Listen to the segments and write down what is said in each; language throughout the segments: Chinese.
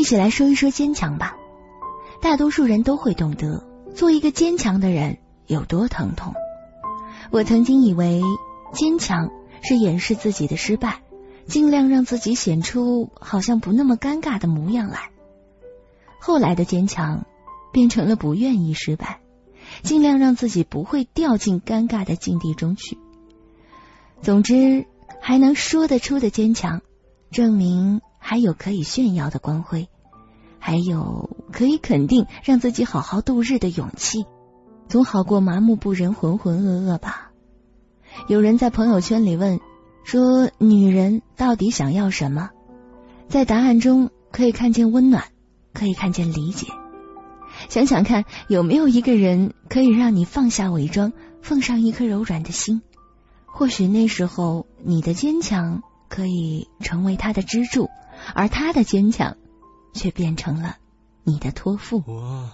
一起来说一说坚强吧。大多数人都会懂得，做一个坚强的人有多疼痛。我曾经以为坚强是掩饰自己的失败，尽量让自己显出好像不那么尴尬的模样来。后来的坚强变成了不愿意失败，尽量让自己不会掉进尴尬的境地中去。总之，还能说得出的坚强，证明还有可以炫耀的光辉，还有可以肯定让自己好好度日的勇气，总好过麻木不仁、浑浑噩噩吧。有人在朋友圈里问说：“女人到底想要什么？”在答案中可以看见温暖，可以看见理解。想想看，有没有一个人可以让你放下伪装，奉上一颗柔软的心？或许那时候，你的坚强可以成为他的支柱，而他的坚强却变成了你的托付。我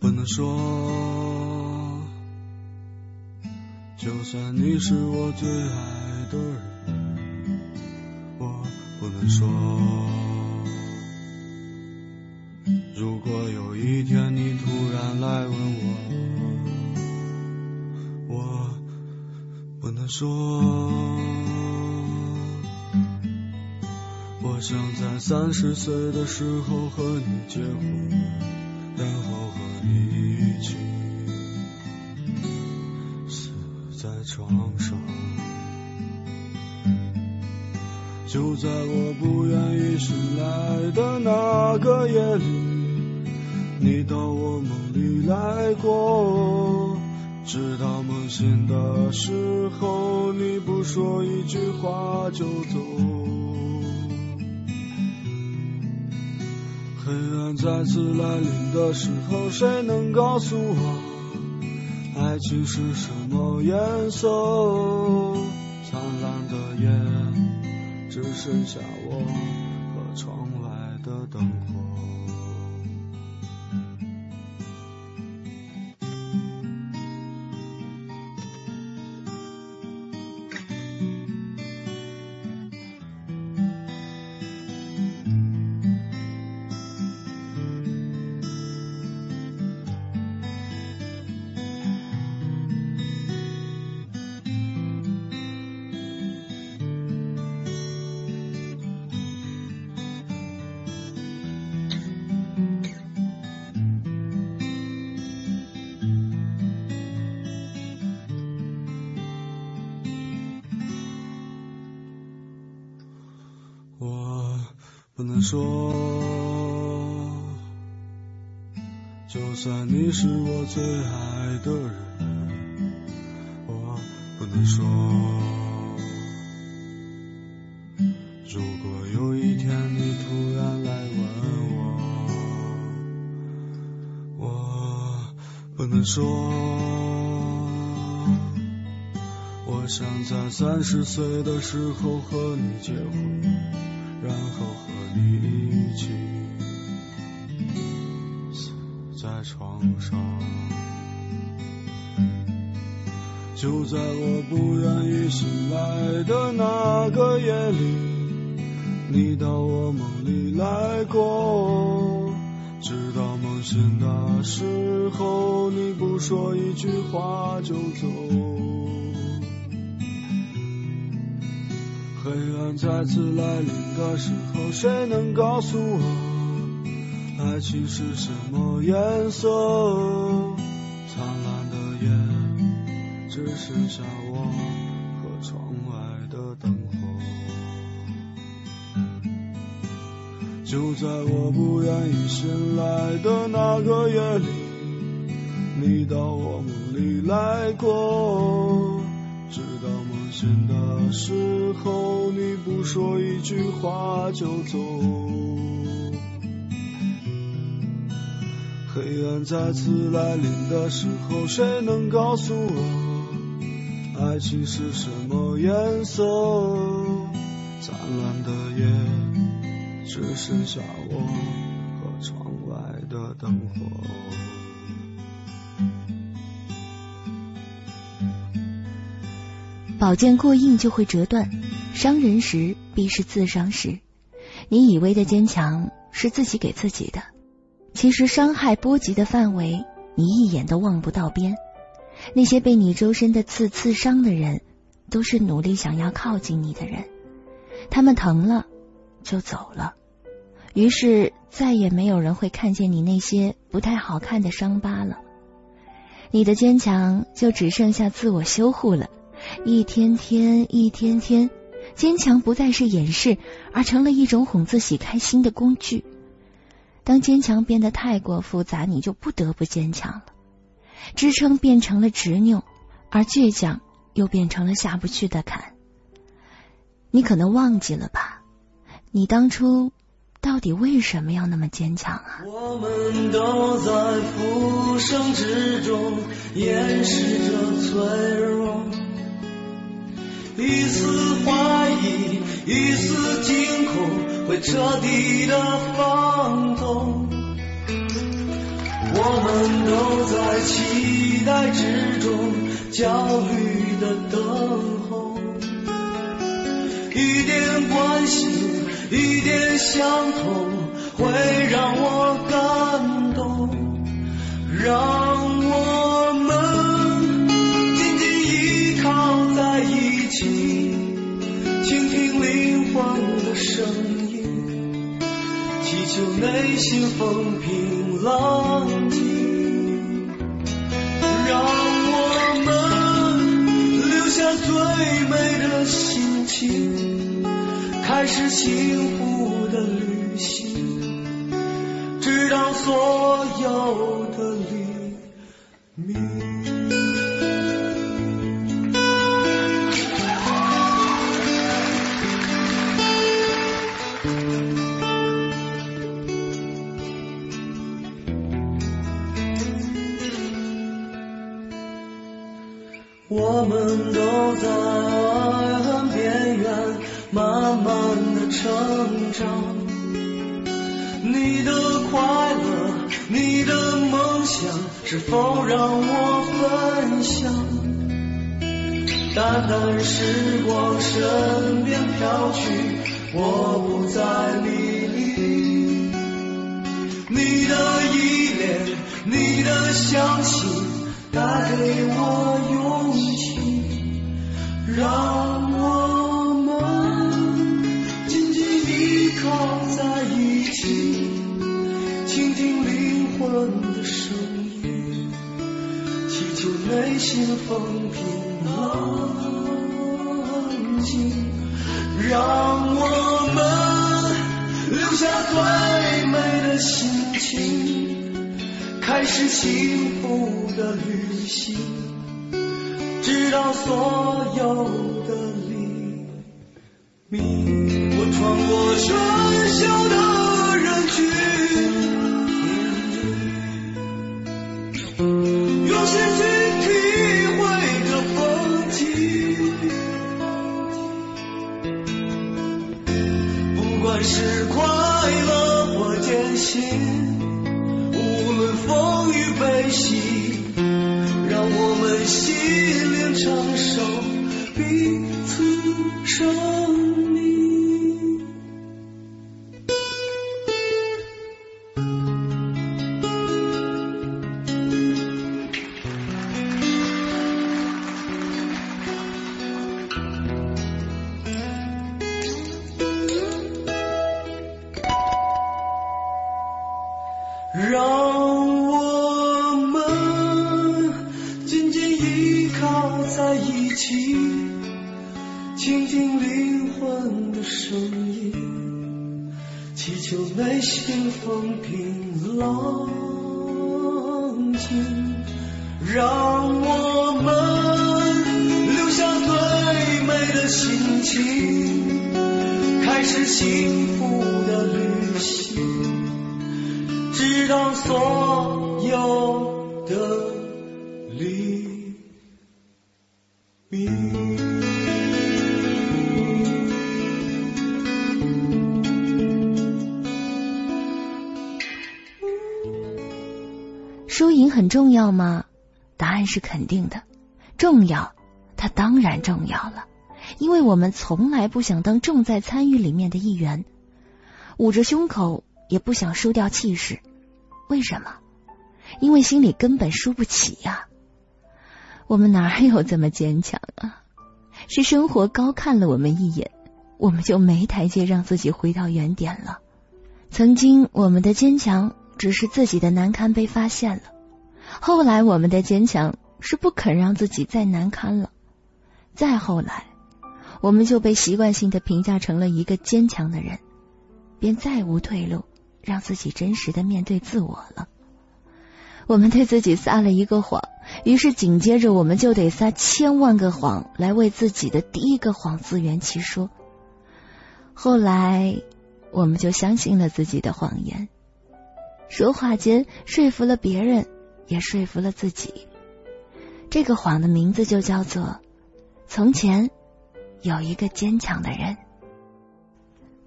不能说，就算你是我最爱的人，我不能说，如果有一天你突然来问我，我。不能说，我想在三十岁的时候和你结婚，然后和你一起死在床上。就在我不愿意醒来的那个夜里，你到我梦里来过。直到梦醒的时候，你不说一句话就走。黑暗再次来临的时候，谁能告诉我，爱情是什么颜色？灿烂的夜，只剩下我和窗外的灯火。说，就算你是我最爱的人，我不能说。如果有一天你突然来问我，我不能说。我想在三十岁的时候和你结婚，上，就在我不愿意醒来的那个夜里，你到我梦里来过。直到梦醒的时候，你不说一句话就走。黑暗再次来临的时候，谁能告诉我，爱情是什么颜色？灿烂的夜，只剩下我和窗外的灯火。就在我不愿意醒来的那个夜里，你到我梦里来过。直到梦醒的时候，你不说一句话就走。黑暗再次来临的时候，谁能告诉我，爱情是什么颜色？灿烂的夜，只剩下我和窗外的灯火。宝剑过硬就会折断，伤人时必是自伤时。你以为的坚强是自己给自己的，其实伤害波及的范围你一眼都望不到边。那些被你周身的刺刺伤的人，都是努力想要靠近你的人，他们疼了就走了，于是再也没有人会看见你那些不太好看的伤疤了。你的坚强就只剩下自我修护了，一天天，一天天。坚强不再是掩饰，而成了一种哄自己开心的工具。当坚强变得太过复杂，你就不得不坚强了。支撑变成了执拗，而倔强又变成了下不去的坎。你可能忘记了吧？你当初到底为什么要那么坚强啊？我们都在浮生之中掩饰着脆弱。一丝怀疑，一丝惊恐，会彻底的放纵。我们都在期待之中，焦虑的等候。一点关心，一点相同，会让我感动，让心风平浪静，让我们留下最美的心情，开始幸福成长。你的快乐，你的梦想，是否让我分享？淡淡时光身边飘去，我不再迷离。你的依恋，你的相信，带给我勇气，让的声音，祈求内心风平浪静，让我们留下最美的心情，开始幸福的旅行，直到所有的黎明。我穿过喧嚣的是快乐或艰辛，无论风雨悲喜，让我们心灵承受彼此生让我们紧紧依靠在一起，倾听灵魂的声音，祈求内心风平浪静。让我们留下最美的心情，开始幸福的旅。所有的黎明。输赢很重要吗？答案是肯定的，重要，它当然重要了，因为我们从来不想当重在参与里面的一员。捂着胸口也不想输掉气势。为什么？因为心里根本输不起呀。我们哪有这么坚强啊？是生活高看了我们一眼，我们就没台阶让自己回到原点了。曾经我们的坚强只是自己的难堪被发现了，后来我们的坚强是不肯让自己再难堪了，再后来我们就被习惯性的评价成了一个坚强的人，便再无退路，让自己真实的面对自我了。我们对自己撒了一个谎，于是紧接着我们就得撒千万个谎来为自己的第一个谎自圆其说。后来。我们就相信了自己的谎言，说话间说服了别人，也说服了自己。这个谎的名字就叫做：从前有一个坚强的人。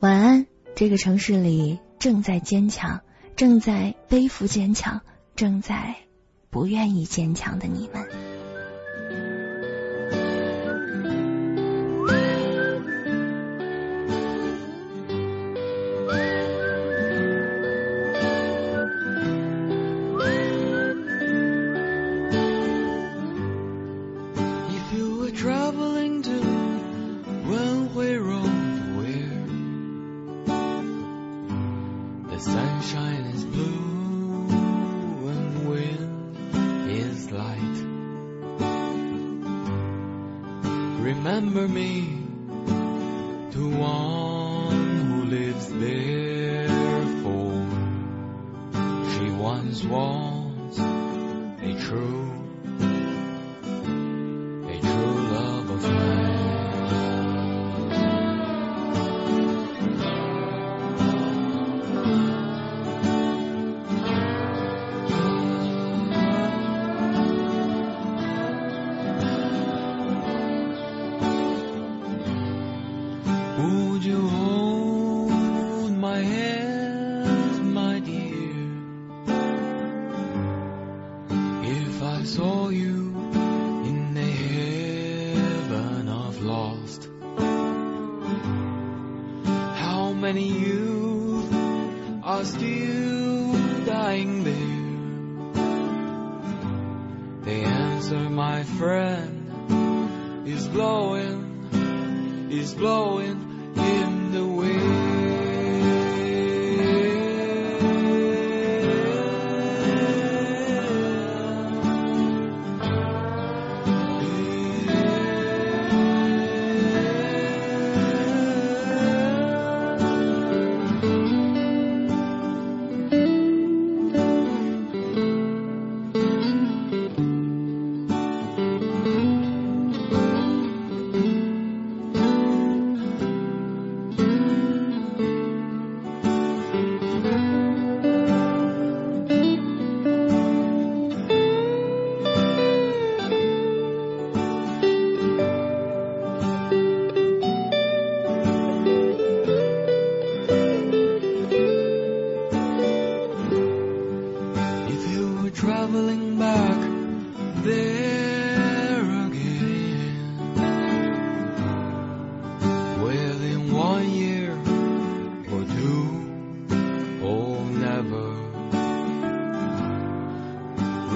晚安，这个城市里正在坚强，正在背负坚强，正在不愿意坚强的你们。To one who lives there for she once was a true Would you hold my hand, my dear? If I saw you in the heaven of lost, how many youth are still dying there? The answer, my friend, is blowing, is blowing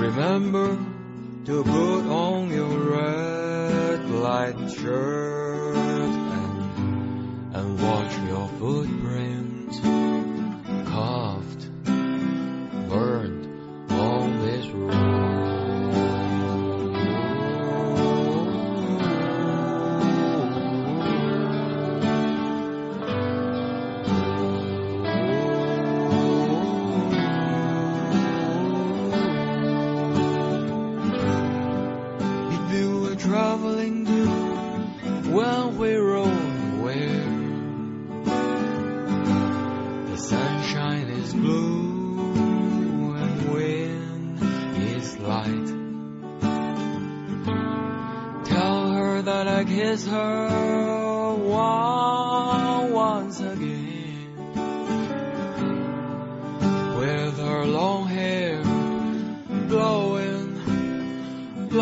Remember to put on your red light shirt and, and watch your footprints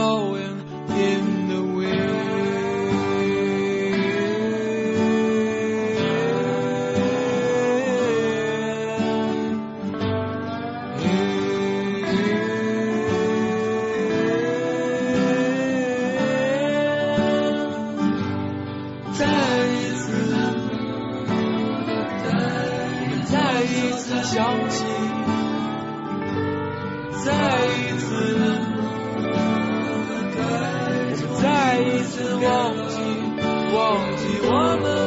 Going. 次忘记，忘记我们。